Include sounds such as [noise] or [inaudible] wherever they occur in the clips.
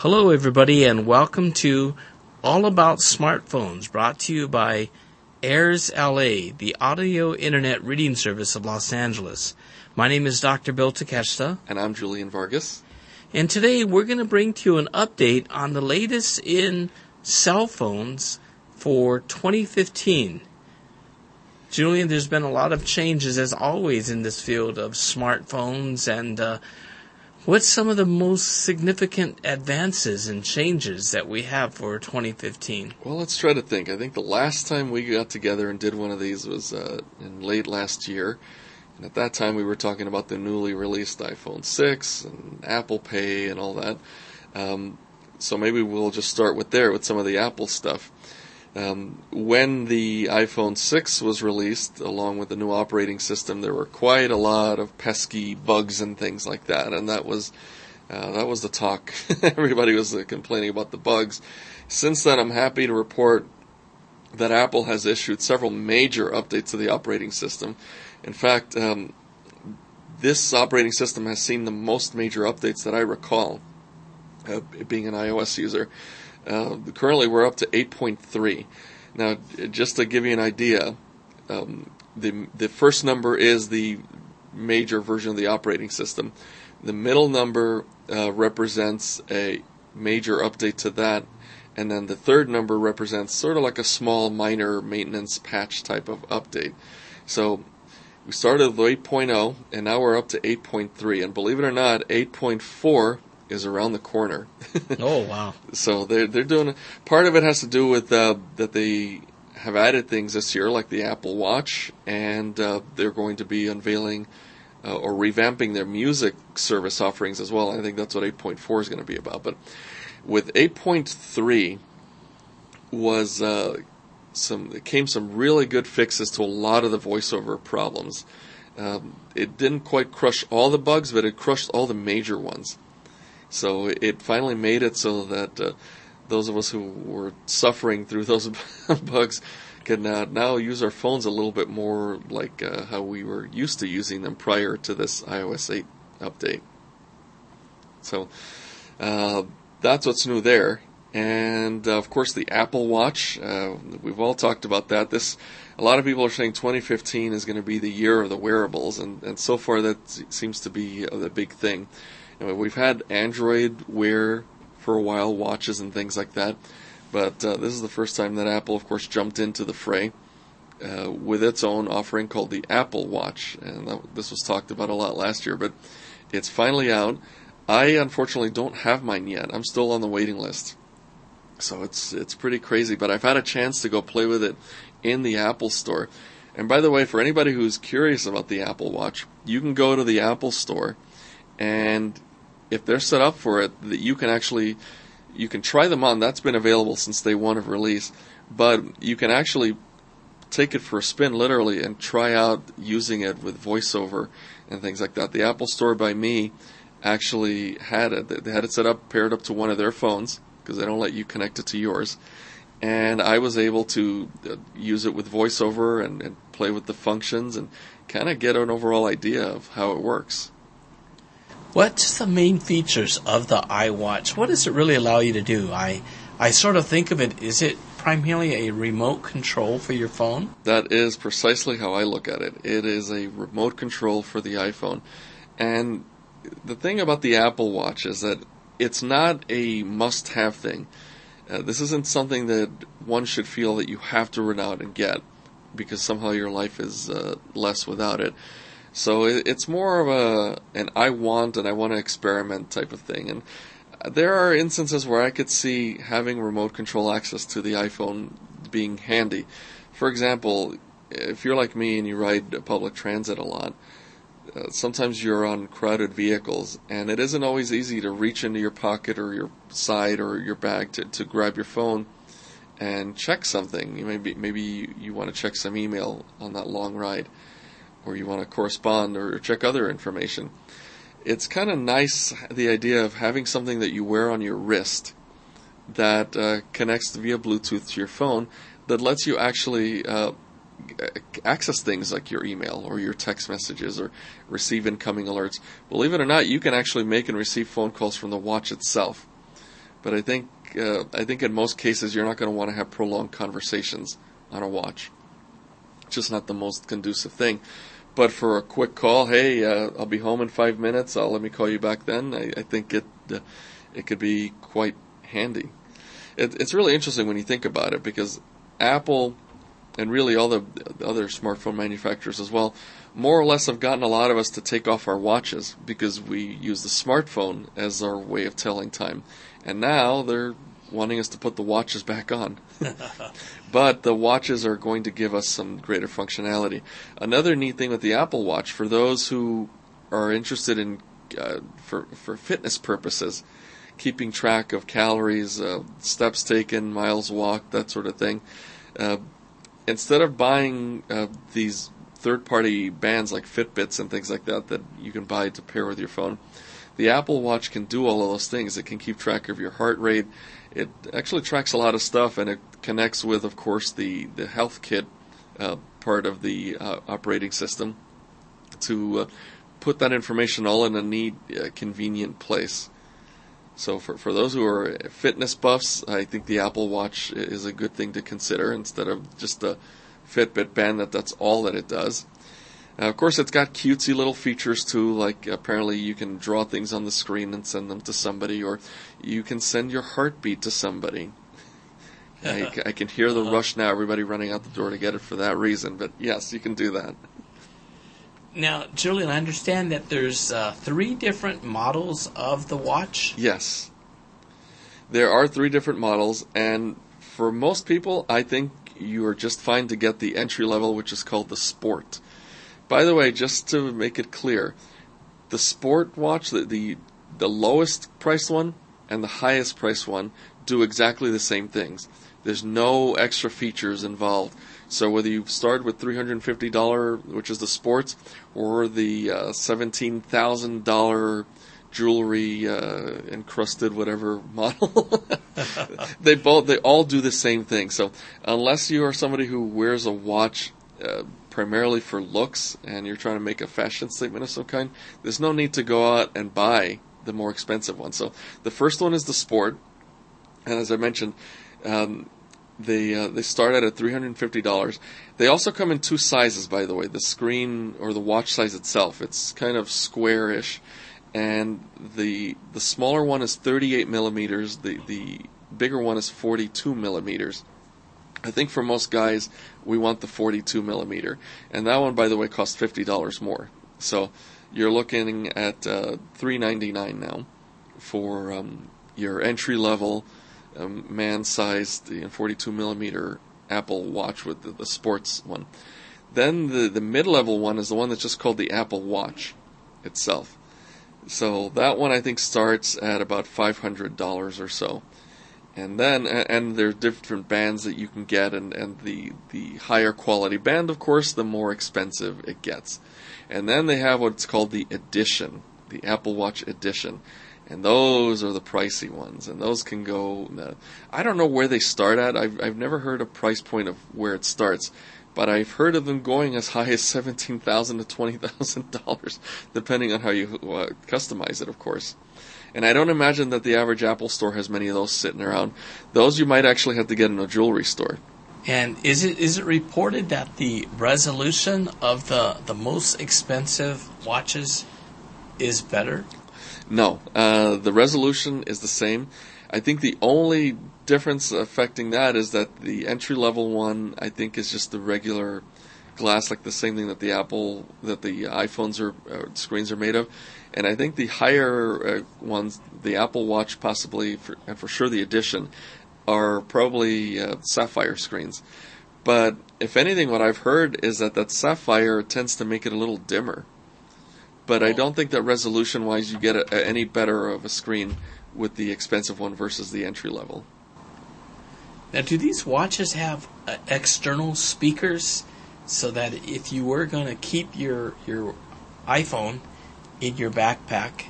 Hello, everybody, and welcome to All About Smartphones, brought to you by Airs LA, the audio internet reading service of Los Angeles. My name is Dr. Bill Takeshita, And I'm Julian Vargas. and today we're going to bring to you an update on the latest in cell phones for 2015. Julian, there's been a lot of changes, as always, in this field of smartphones, and uh, what's some of the most significant advances and changes that we have for 2015? Well, let's try to think. I think the last time we got together and did one of these was uh, in late last year. And at that time, we were talking about the newly released iPhone 6 and Apple Pay and all that. Um, so maybe we'll just start with there with some of the Apple stuff. Um, when the iPhone 6 was released, along with the new operating system, there were quite a lot of pesky bugs and things like that, and that was uh, that was the talk. [laughs] Everybody was uh, complaining about the bugs. Since then, I'm happy to report that Apple has issued several major updates to the operating system. In fact, um, this operating system has seen the most major updates that I recall, uh, being an iOS user. Uh, currently, we're up to 8.3. Now, just to give you an idea, um, the the first number is the major version of the operating system. The middle number uh, represents a major update to that, and then the third number represents sort of like a small minor maintenance patch type of update. So we started with 8.0, and now we're up to 8.3. And believe it or not, 8.4 is around the corner. [laughs] Oh, wow. So they're they're doing part of it has to do with uh, that they have added things this year, like the Apple Watch, and uh, they're going to be unveiling uh, or revamping their music service offerings as well. I think that's what 8.4 is going to be about. But with 8.3 was uh, some it came some really good fixes to a lot of the voiceover problems. Um, it didn't quite crush all the bugs, but it crushed all the major ones. So it finally made it so that uh, those of us who were suffering through [laughs] those bugs can uh, now use our phones a little bit more like uh, how we were used to using them prior to this iOS 8 update. So uh, that's what's new there. And uh, of course, the Apple Watch. Uh, we've all talked about that. This, a lot of people are saying 2015 is going to be the year of the wearables, and, and so far that seems to be the big thing. You know, we've had Android Wear for a while, watches and things like that, but uh, this is the first time that Apple, of course, jumped into the fray uh, with its own offering called the Apple Watch, and that, this was talked about a lot last year, but it's finally out. I unfortunately don't have mine yet. I'm still on the waiting list. So it's it's pretty crazy, but I've had a chance to go play with it in the Apple Store. And by the way, for anybody who's curious about the Apple Watch, you can go to the Apple Store and if they're set up for it, that you can actually you can try them on. That's been available since day one of release, but you can actually take it for a spin literally and try out using it with voiceover and things like that. The Apple Store by me actually had it. They had it set up paired up to one of their phones because they don't let you connect it to yours. And I was able to uh, use it with voiceover and, and play with the functions and kind of get an overall idea of how it works. What's the main features of the iWatch? What does it really allow you to do? I, I sort of think of it, is it primarily a remote control for your phone? That is precisely how I look at it. It is a remote control for the iPhone. And the thing about the Apple Watch is that it's not a must have thing. Uh, this isn't something that one should feel that you have to run out and get because somehow your life is uh, less without it. So it, it's more of a an I want and I want to experiment type of thing. And there are instances where I could see having remote control access to the iPhone being handy. For example, if you're like me and you ride public transit a lot, uh, sometimes you're on crowded vehicles and it isn't always easy to reach into your pocket or your side or your bag to, to grab your phone and check something. You maybe maybe you, you want to check some email on that long ride or you want to correspond or check other information. It's kind of nice the idea of having something that you wear on your wrist that uh, connects via Bluetooth to your phone that lets you actually uh, access things like your email or your text messages or receive incoming alerts. Believe it or not, you can actually make and receive phone calls from the watch itself, But I think uh, I think in most cases you're not going to want to have prolonged conversations on a watch. Just not the most conducive thing. But for a quick call, hey, uh, I'll be home in five minutes. I'll let me call you back then. I, I think it uh, it could be quite handy. It, it's really interesting when you think about it because Apple and really all the other smartphone manufacturers as well, more or less have gotten a lot of us to take off our watches because we use the smartphone as our way of telling time. And now they're wanting us to put the watches back on. [laughs] but the watches are going to give us some greater functionality. Another neat thing with the Apple Watch, for those who are interested in uh, for for fitness purposes, keeping track of calories, uh, steps taken, miles walked, that sort of thing. Uh, instead of buying uh, these third-party bands like Fitbits and things like that that you can buy to pair with your phone, the Apple Watch can do all of those things. It can keep track of your heart rate. It actually tracks a lot of stuff, and it connects with, of course, the the Health Kit uh, part of the uh, operating system to uh, put that information all in a neat, uh, convenient place. So for, for those who are fitness buffs, I think the Apple Watch is a good thing to consider instead of just a Fitbit band that that's all that it does. Now, of course, it's got cutesy little features too, like apparently you can draw things on the screen and send them to somebody, or you can send your heartbeat to somebody. [laughs] I, I, can hear the uh-huh. rush now, everybody running out the door to get it for that reason, but yes, you can do that. Now, Julian, I understand that there's uh, three different models of the watch. Yes. There are three different models, and for most people, I think you are just fine to get the entry level, which is called the Sport. By the way, just to make it clear, the Sport watch, the, the, the lowest priced one and the highest priced one, do exactly the same things. There's no extra features involved. So whether you start with $350, which is the sports, or the uh, $17,000 jewelry uh, encrusted whatever [laughs] model, [laughs] they both they all do the same thing. So unless you are somebody who wears a watch uh, primarily for looks and you're trying to make a fashion statement of some kind, there's no need to go out and buy the more expensive one. So the first one is the sport, and as I mentioned. Um, they uh, they start at three hundred and fifty dollars. They also come in two sizes, by the way. The screen or the watch size itself, it's kind of squarish, and the the smaller one is thirty eight millimeters. The the bigger one is forty two millimeters. I think for most guys, we want the forty two millimeter, and that one, by the way, costs fifty dollars more. So you're looking at uh, three ninety nine now for um, your entry level a man-sized you know, 42 millimeter Apple Watch with the, the sports one. Then the the mid-level one is the one that's just called the Apple Watch itself. So that one I think starts at about five hundred dollars or so, and then and there are different bands that you can get, and and the the higher quality band, of course, the more expensive it gets, and then they have what's called the edition, the Apple Watch edition, and those are the pricey ones, and those can go. I don't know where they start at. I've I've never heard a price point of where it starts, but I've heard of them going as high as seventeen thousand to twenty thousand dollars, depending on how you uh, customize it, of course. And I don't imagine that the average Apple store has many of those sitting around. Those you might actually have to get in a jewelry store. And is it is it reported that the resolution of the the most expensive watches is better? No, uh, the resolution is the same. I think the only difference affecting that is that the entry level one, I think, is just the regular glass, like the same thing that the Apple, that the iPhones are uh, screens are made of. And I think the higher uh, ones, the Apple Watch possibly, for, and for sure the Edition, are probably uh, sapphire screens. But if anything, what I've heard is that that sapphire tends to make it a little dimmer but I don't think that resolution wise you get a, a, any better of a screen with the expensive one versus the entry level. Now, do these watches have uh, external speakers so that if you were going to keep your your iPhone in your backpack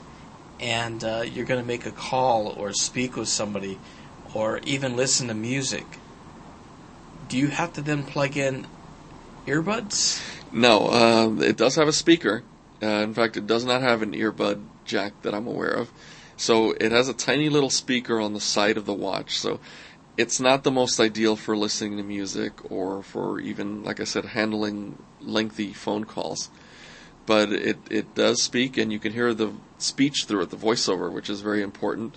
and uh, you're going to make a call or speak with somebody or even listen to music, do you have to then plug in earbuds? No, uh, it does have a speaker, uh, in fact, it does not have an earbud jack that I'm aware of. So it has a tiny little speaker on the side of the watch. So it's not the most ideal for listening to music or for even, like I said, handling lengthy phone calls. But it, it does speak and you can hear the speech through it, the voiceover, which is very important.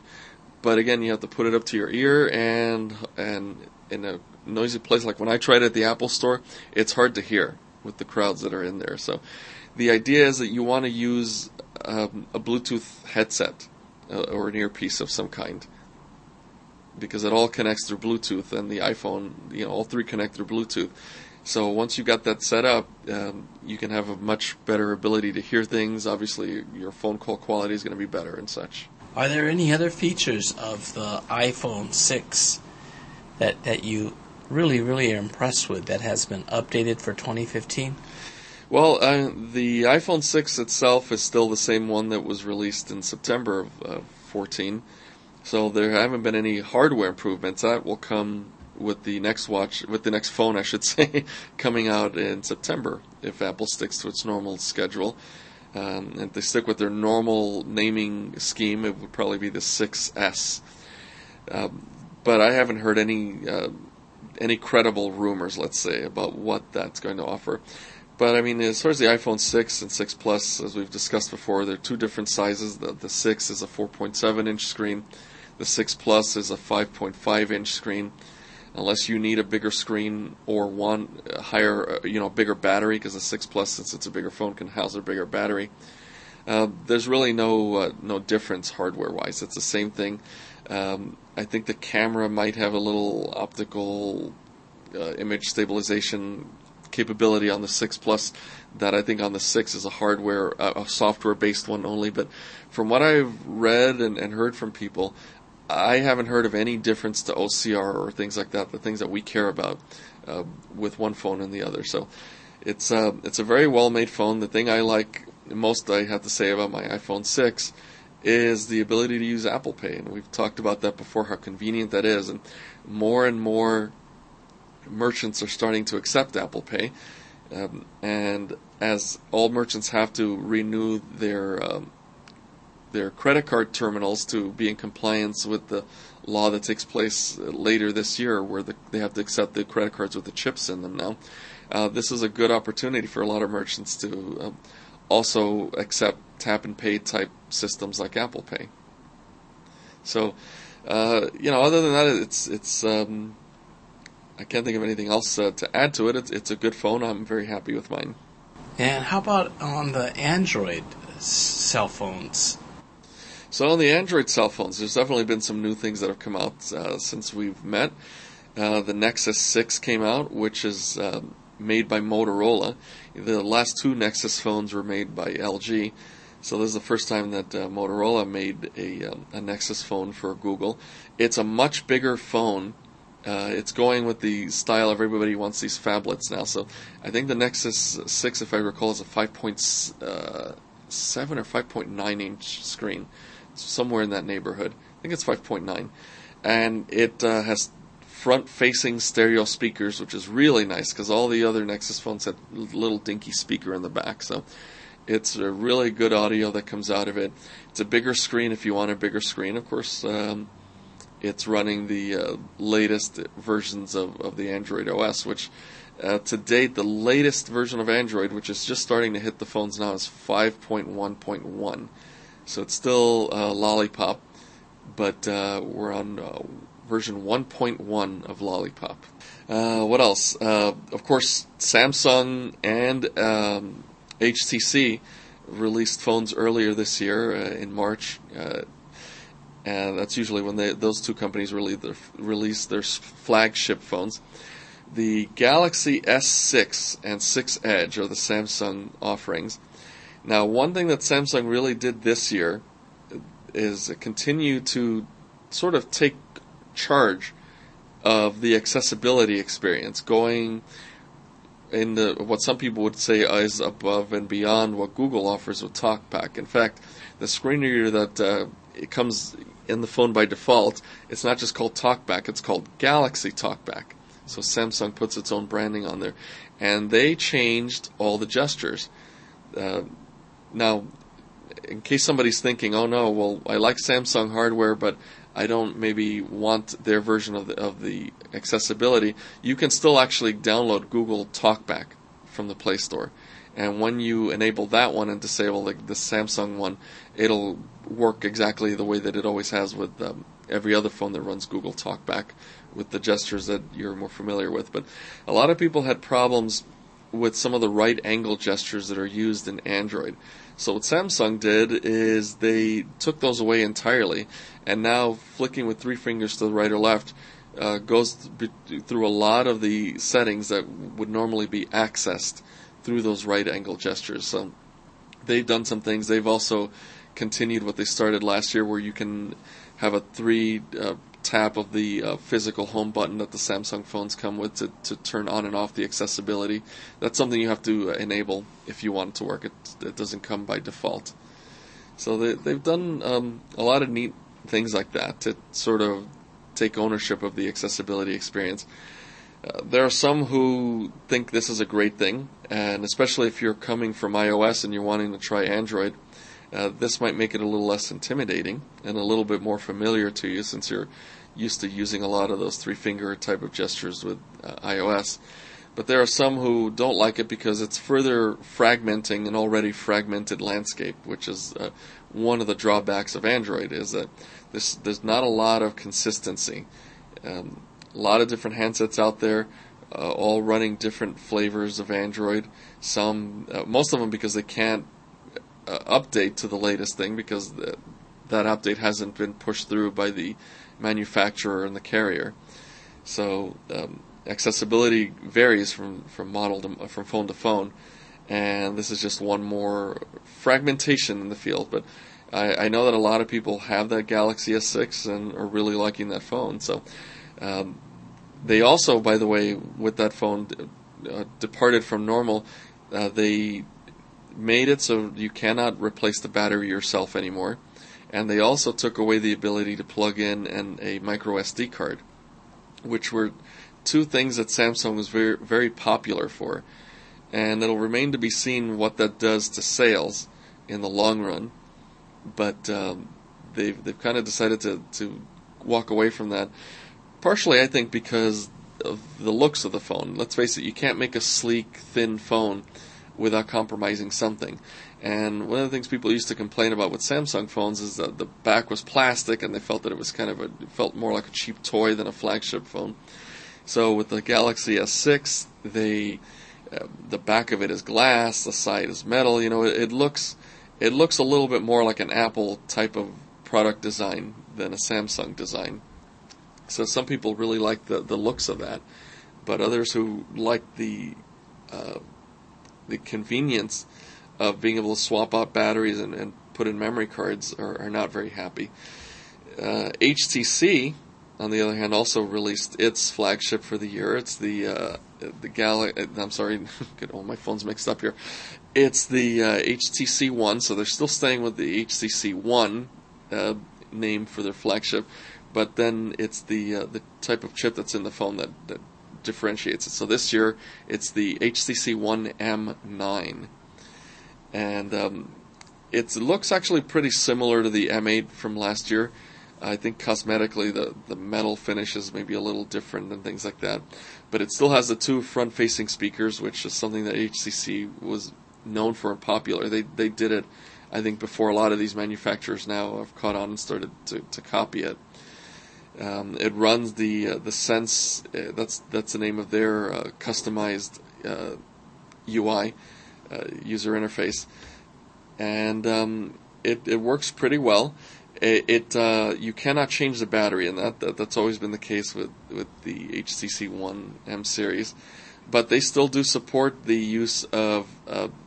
But again, you have to put it up to your ear and, and in a noisy place like when I tried it at the Apple store, it's hard to hear with the crowds that are in there. So the idea is that you want to use um, a Bluetooth headset uh, or an earpiece of some kind because it all connects through Bluetooth and the iPhone, you know, all three connect through Bluetooth. So once you've got that set up, um, you can have a much better ability to hear things. Obviously, your phone call quality is going to be better and such. Are there any other features of the iPhone 6 that, that you really, really are impressed with that has been updated for 2015? Well, uh, the iPhone 6 itself is still the same one that was released in September of uh, 14. So there haven't been any hardware improvements. That will come with the next watch, with the next phone, I should [laughs] say, coming out in September if Apple sticks to its normal schedule. Um, and if they stick with their normal naming scheme, it would probably be the 6S. Um, but I haven't heard any uh, any credible rumors, let's say, about what that's going to offer. But I mean, as far as the iPhone 6 and 6 Plus, as we've discussed before, they're two different sizes. The, the 6 is a 4.7 inch screen. The 6 Plus is a 5.5 inch screen. Unless you need a bigger screen or one higher, uh, you know, bigger battery, because the 6 Plus, since it's a bigger phone, can house a bigger battery. Uh, there's really no uh, no difference hardware wise. It's the same thing. Um, I think the camera might have a little optical uh, image stabilization capability on the 6 Plus that I think on the 6 is a hardware, a software based one only. But from what I've read and, and heard from people, I haven't heard of any difference to OCR or things like that, the things that we care about uh, with one phone and the other. So it's uh, it's a very well made phone. The thing I like most, I have to say about my iPhone 6 is the ability to use Apple Pay, and we've talked about that before, how convenient that is, and more and more merchants are starting to accept Apple Pay. Um, and as all merchants have to renew their um, their credit card terminals to be in compliance with the law that takes place later this year, where the, they have to accept the credit cards with the chips in them now. Uh, this is a good opportunity for a lot of merchants to uh, also accept tap and pay type systems like Apple Pay. So, uh, you know, other than that, it's it's. Um, I can't think of anything else uh, to add to it. It's, it's a good phone. I'm very happy with mine. And how about on the Android cell phones? So on the Android cell phones, there's definitely been some new things that have come out uh, since we've met. Uh, the Nexus 6 came out, which is um, made by Motorola. The last two Nexus phones were made by LG. So this is the first time that uh, Motorola made a, um, a Nexus phone for Google. It's a much bigger phone. Uh, it's going with the style of everybody wants these phablets now. So I think the Nexus 6, if I recall, is a 5.7 uh, or 5.9 inch screen somewhere in that neighborhood. I think it's 5.9, and it uh, has front-facing stereo speakers, which is really nice because all the other Nexus phones had little dinky speaker in the back. So it's a really good audio that comes out of it. It's a bigger screen if you want a bigger screen, of course. Um, it's running the uh, latest versions of, of the Android OS, which uh, to date, the latest version of Android, which is just starting to hit the phones now, is 5.1.1. So it's still uh, Lollipop, but uh, we're on uh, version 1.1 of Lollipop. Uh, what else? Uh, of course, Samsung and um, HTC released phones earlier this year uh, in March. and that's usually when they, those two companies release their, release their flagship phones. The Galaxy S6 and 6 Edge are the Samsung offerings. Now, one thing that Samsung really did this year is continue to sort of take charge of the accessibility experience, going in the, what some people would say is above and beyond what Google offers with TalkBack. In fact, the screen reader that uh, it comes in the phone by default, it's not just called TalkBack; it's called Galaxy TalkBack. So Samsung puts its own branding on there, and they changed all the gestures. Uh, now, in case somebody's thinking, oh no, well I like Samsung hardware, but I don't maybe want their version of the, of the accessibility, you can still actually download Google TalkBack from the Play Store. And when you enable that one and disable the, the Samsung one, it'll work exactly the way that it always has with um, every other phone that runs Google TalkBack with the gestures that you're more familiar with. But a lot of people had problems with some of the right angle gestures that are used in Android. So what Samsung did is they took those away entirely, and now flicking with three fingers to the right or left uh, goes th- through a lot of the settings that would normally be accessed through those right angle gestures. So they've done some things. They've also continued what they started last year, where you can have a three uh, tap of the uh, physical home button that the Samsung phones come with to, to turn on and off the accessibility. That's something you have to enable if you want it to work. It, it doesn't come by default. So they, they've done um, a lot of neat things like that to sort of take ownership of the accessibility experience. Uh, there are some who think this is a great thing, and especially if you're coming from iOS and you're wanting to try Android, uh, this might make it a little less intimidating and a little bit more familiar to you since you're used to using a lot of those three finger type of gestures with uh, iOS. But there are some who don't like it because it's further fragmenting an already fragmented landscape, which is uh, one of the drawbacks of Android, is that this, there's not a lot of consistency. Um, a lot of different handsets out there, uh, all running different flavors of Android. Some, uh, most of them because they can't uh, update to the latest thing because the, that update hasn't been pushed through by the manufacturer and the carrier. So um, accessibility varies from from model to from phone to phone, and this is just one more fragmentation in the field. But I, I know that a lot of people have that Galaxy S6 and are really liking that phone. So um, they also, by the way, with that phone, uh, departed from normal. Uh, they made it so you cannot replace the battery yourself anymore. And they also took away the ability to plug in an, a micro SD card, which were two things that Samsung was very, very popular for. And it'll remain to be seen what that does to sales in the long run. But um, they've, they've kind of decided to, to walk away from that. Partially, I think, because of the looks of the phone. Let's face it, you can't make a sleek, thin phone without compromising something. And one of the things people used to complain about with Samsung phones is that the back was plastic, and they felt that it was kind of a felt more like a cheap toy than a flagship phone. So with the Galaxy S6, they uh, the back of it is glass, the side is metal. You know, it, it looks it looks a little bit more like an Apple type of product design than a Samsung design. So some people really like the the looks of that, but others who like the uh, the convenience of being able to swap out batteries and, and put in memory cards are, are not very happy. Uh, HTC, on the other hand, also released its flagship for the year. It's the uh, the Galaxy. Uh, I'm sorry, [laughs] get all my phones mixed up here. It's the uh, HTC One, so they're still staying with the HTC One uh, name for their flagship, but then it's the uh, the type of chip that's in the phone that, that differentiates it. So this year it's the HTC One M9, and um, it looks actually pretty similar to the M8 from last year. I think cosmetically the the metal finish is maybe a little different and things like that, but it still has the two front-facing speakers, which is something that HTC was known for and popular. They they did it, I think, before a lot of these manufacturers now have caught on and started to, to copy it. Um, it runs the uh, the Sense. Uh, that's that's the name of their uh, customized UI uh, uh, user interface, and um, it it works pretty well. It, it you cannot change the battery, and that, that, that's always been the case with with the HTC One M series, but they still do support the use of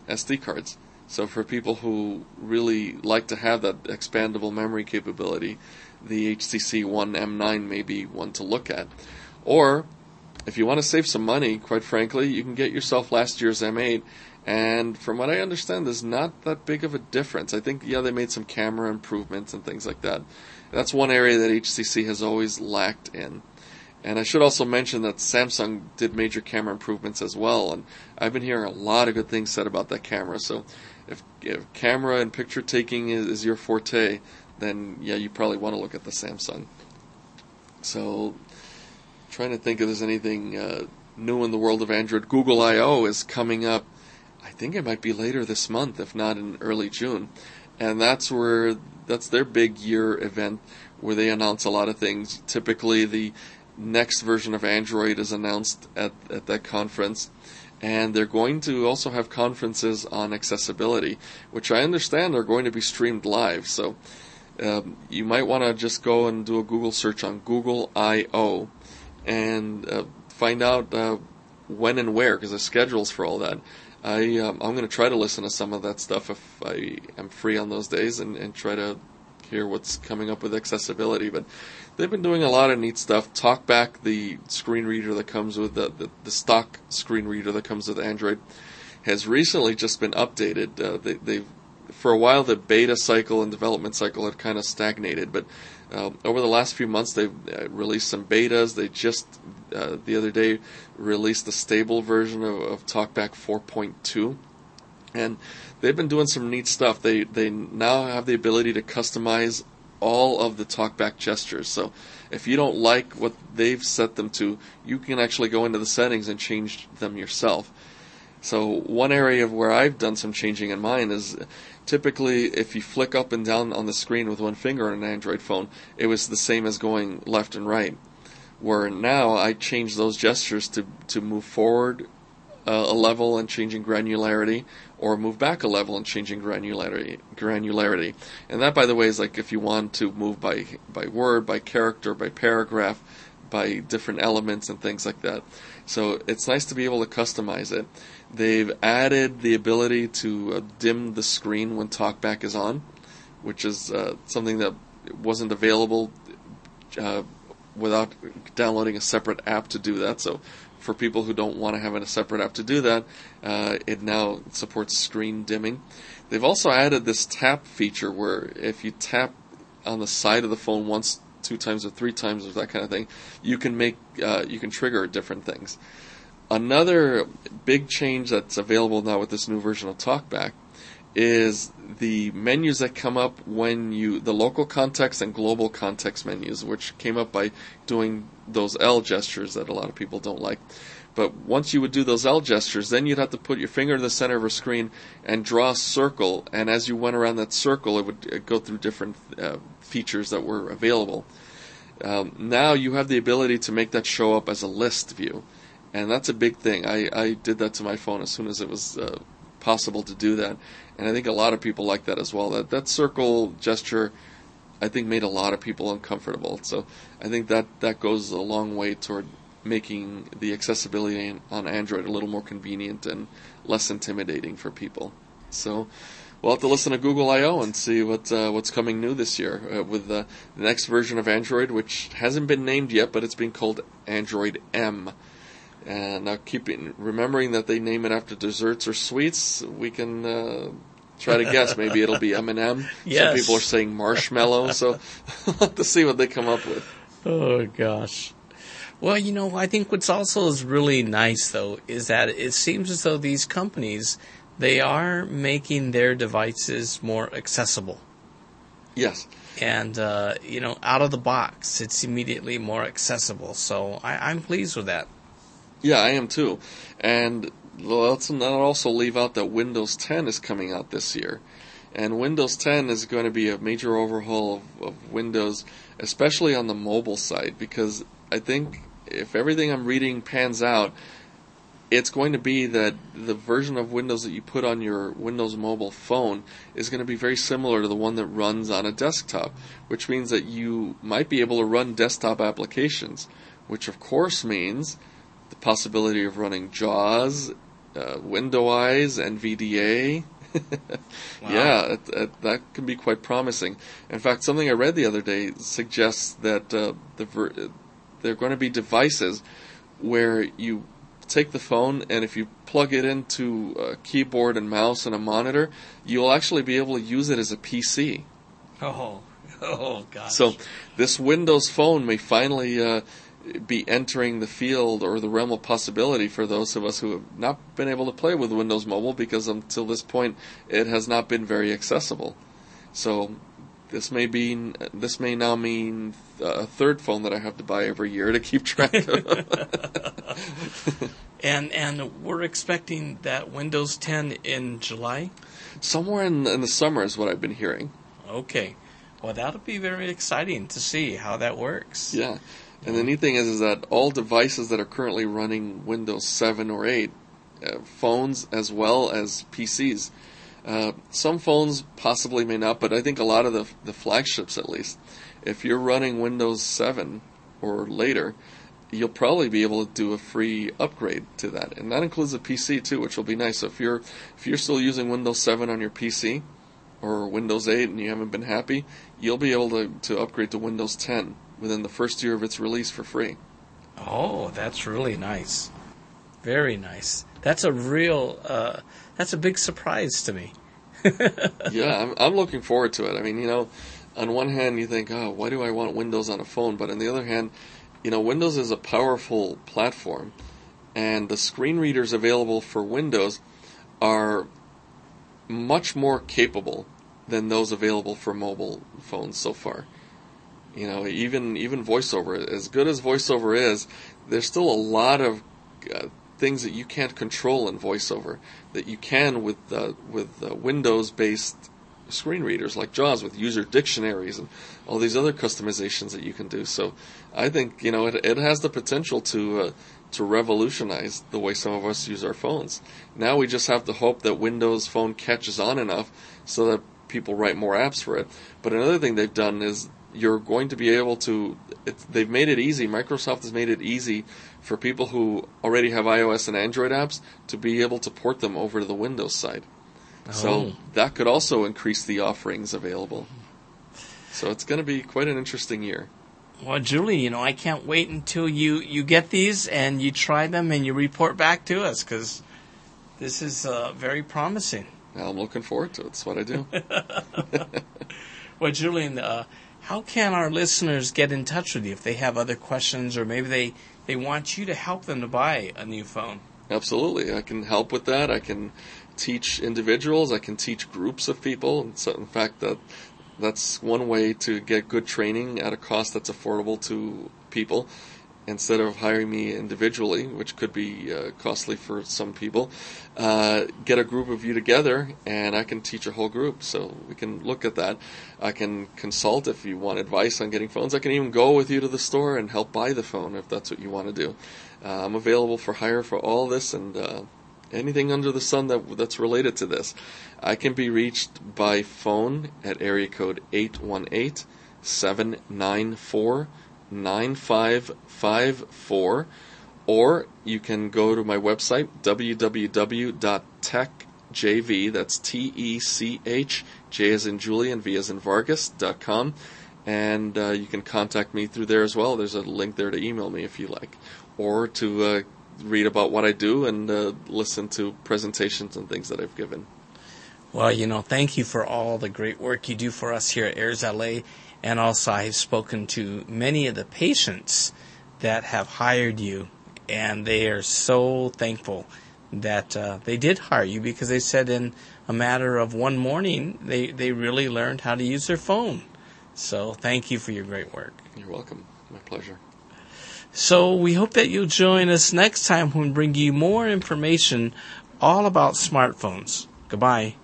SD cards. So for people who really like to have that expandable memory capability, the HTC One M9 may be one to look at. Or, if you want to save some money, quite frankly, you can get yourself last year's M8. And from what I understand, there's not that big of a difference. I think, yeah, they made some camera improvements and things like that. That's one area that HTC has always lacked in. And I should also mention that Samsung did major camera improvements as well, and I've been hearing a lot of good things said about that camera. So, if, if camera and picture taking is, is your forte, then yeah, you probably want to look at the Samsung. So, trying to think if there's anything uh, new in the world of Android. Google I/O is coming up. I think it might be later this month, if not in early June, and that's where that's their big year event where they announce a lot of things. Typically, the next version of Android is announced at, at that conference. And they're going to also have conferences on accessibility, which I understand are going to be streamed live. So um, you might want to just go and do a Google search on Google I/O and uh, find out uh, when and where, because the schedules for all that. I um, I'm going to try to listen to some of that stuff if I am free on those days and, and try to hear what's coming up with accessibility. But they've been doing a lot of neat stuff. TalkBack, the screen reader that comes with the, the, the stock screen reader that comes with Android, has recently just been updated. Uh, they, they've for a while the beta cycle and development cycle had kind of stagnated, but uh, over the last few months they've uh, released some betas. They just uh, the other day released the stable version of, of TalkBack 4.2, and they've been doing some neat stuff. They they now have the ability to customize all of the talkback gestures. So if you don't like what they've set them to, you can actually go into the settings and change them yourself. So one area of where I've done some changing in mine is typically if you flick up and down on the screen with one finger on an Android phone, it was the same as going left and right. Where now I change those gestures to to move forward uh, a level and changing granularity, or move back a level and changing granularity. Granularity, and that, by the way, is like if you want to move by by word, by character, by paragraph, by different elements and things like that. So it's nice to be able to customize it. They've added the ability to uh, dim the screen when TalkBack is on, which is uh, something that wasn't available uh, without downloading a separate app to do that. So for people who don't want to have a separate app to do that, uh, it now supports screen dimming. They've also added this tap feature where if you tap on the side of the phone once, two times, or three times, or that kind of thing, you can make uh, you can trigger different things. Another big change that's available now with this new version of TalkBack is the menus that come up when you the local context and global context menus, which came up by doing those L gestures that a lot of people don't like. But once you would do those L gestures, then you'd have to put your finger in the center of a screen and draw a circle. And as you went around that circle, it would uh, go through different uh, features that were available. Um, now you have the ability to make that show up as a list view, and that's a big thing. I, I did that to my phone as soon as it was uh, possible to do that, and I think a lot of people like that as well. That that circle gesture, I think, made a lot of people uncomfortable. So I think that that goes a long way toward making the accessibility on Android a little more convenient and less intimidating for people. So we'll have to listen to Google I/O and see what uh, what's coming new this year uh, with the next version of Android, which hasn't been named yet, but it's being called Android M. And now, keeping remembering that they name it after desserts or sweets, we can uh, try to guess. [laughs] Maybe it'll be M and m. Some people are saying marshmallow, so [laughs] we'll have to see what they come up with. Oh gosh. Well, you know, I think what's also is really nice though is that it seems as though these companies they are making their devices more accessible. Yes, And uh, you know, out of the box, it's immediately more accessible. So I, I'm pleased with that. yeah, I am too. And let's not also leave out that Windows 10 is coming out this year. And Windows 10 is going to be a major overhaul of, of Windows, especially on the mobile side, because I think if everything I'm reading pans out, it's going to be that the version of Windows that you put on your Windows mobile phone is going to be very similar to the one that runs on a desktop, which means that you might be able to run desktop applications, which of course means the possibility of running JAWS, uh, Window Eyes, NVDA. [laughs] Yeah, it, it, that can be quite promising. In fact, something I read the other day suggests that uh, the ver- there are going to be devices where you take the phone and if you plug it into a keyboard and mouse and a monitor, you'll actually be able to use it as a PC. Oh, [laughs] oh gosh. So this Windows phone may finally uh, be entering the field or the realm of possibility for those of us who have not been able to play with Windows Mobile because until this point it has not been very accessible. So this may be this may now mean a third phone that I have to buy every year to keep track of. [laughs] [laughs] and and we're expecting that Windows 10 in July. Somewhere in, in the summer is what I've been hearing. Okay. Well, that'll be very exciting to see how that works. Yeah. And the neat thing is, is that all devices that are currently running Windows 7 or 8, uh, phones as well as PCs, uh, some phones possibly may not, but I think a lot of the the flagships, at least, if you're running Windows 7 or later, you'll probably be able to do a free upgrade to that, and that includes a PC too, which will be nice. So if you're if you're still using Windows 7 on your PC or Windows 8 and you haven't been happy, you'll be able to to upgrade to Windows 10 within the first year of its release for free. Oh, that's really nice. Very nice. That's a real, uh, that's a big surprise to me. [laughs] yeah, I'm, I'm looking forward to it. I mean, you know, on one hand, you think, oh, why do I want Windows on a phone? But on the other hand, you know, Windows is a powerful platform, and the screen readers available for Windows are much more capable than those available for mobile phones so far. You know, even even voiceover, as good as voiceover is, there's still a lot of uh, things that you can't control in voiceover that you can with uh, with uh, Windows-based screen readers like JAWS with user dictionaries and all these other customizations that you can do. So I think you know it, it has the potential to uh, to revolutionize the way some of us use our phones. Now we just have to hope that Windows Phone catches on enough so that people write more apps for it. But another thing they've done is you're going to be able to. they've made it easy. Microsoft has made it easy for people who already have iOS and Android apps to be able to port them over to the Windows side. Oh. So that could also increase the offerings available. So it's going to be quite an interesting year. Well, Julie, you know, I can't wait until you, you get these and you try them and you report back to us because this is uh, very promising. I'm looking forward to it. That's what I do. [laughs] well, Julian, uh, how can our listeners get in touch with you if they have other questions or maybe they, they want you to help them to buy a new phone? Absolutely. I can help with that. I can teach individuals. I can teach groups of people. And So in fact, that that's one way to get good training at a cost that's affordable to people instead of hiring me individually, which could be uh, costly for some people, uh, get a group of you together and I can teach a whole group. So we can look at that. I can consult if you want advice on getting phones. I can even go with you to the store and help buy the phone if that's what you want to do. Uh, I'm available for hire for all this and uh, anything under the sun that that's related to this. I can be reached by phone at area code 818 794 9554 or you can go to my website www.techjv that's T E C H J as in Julian V as in Vargas.com and uh, you can contact me through there as well. There's a link there to email me if you like or to uh, read about what I do and uh, listen to presentations and things that I've given. Well, you know, thank you for all the great work you do for us here at Airs LA and also, I've spoken to many of the patients that have hired you, and they are so thankful that uh, they did hire you because they said in a matter of one morning they, they really learned how to use their phone. So thank you for your great work. You're welcome. My pleasure. So we hope that you'll join us next time when we bring you more information all about smartphones. Goodbye.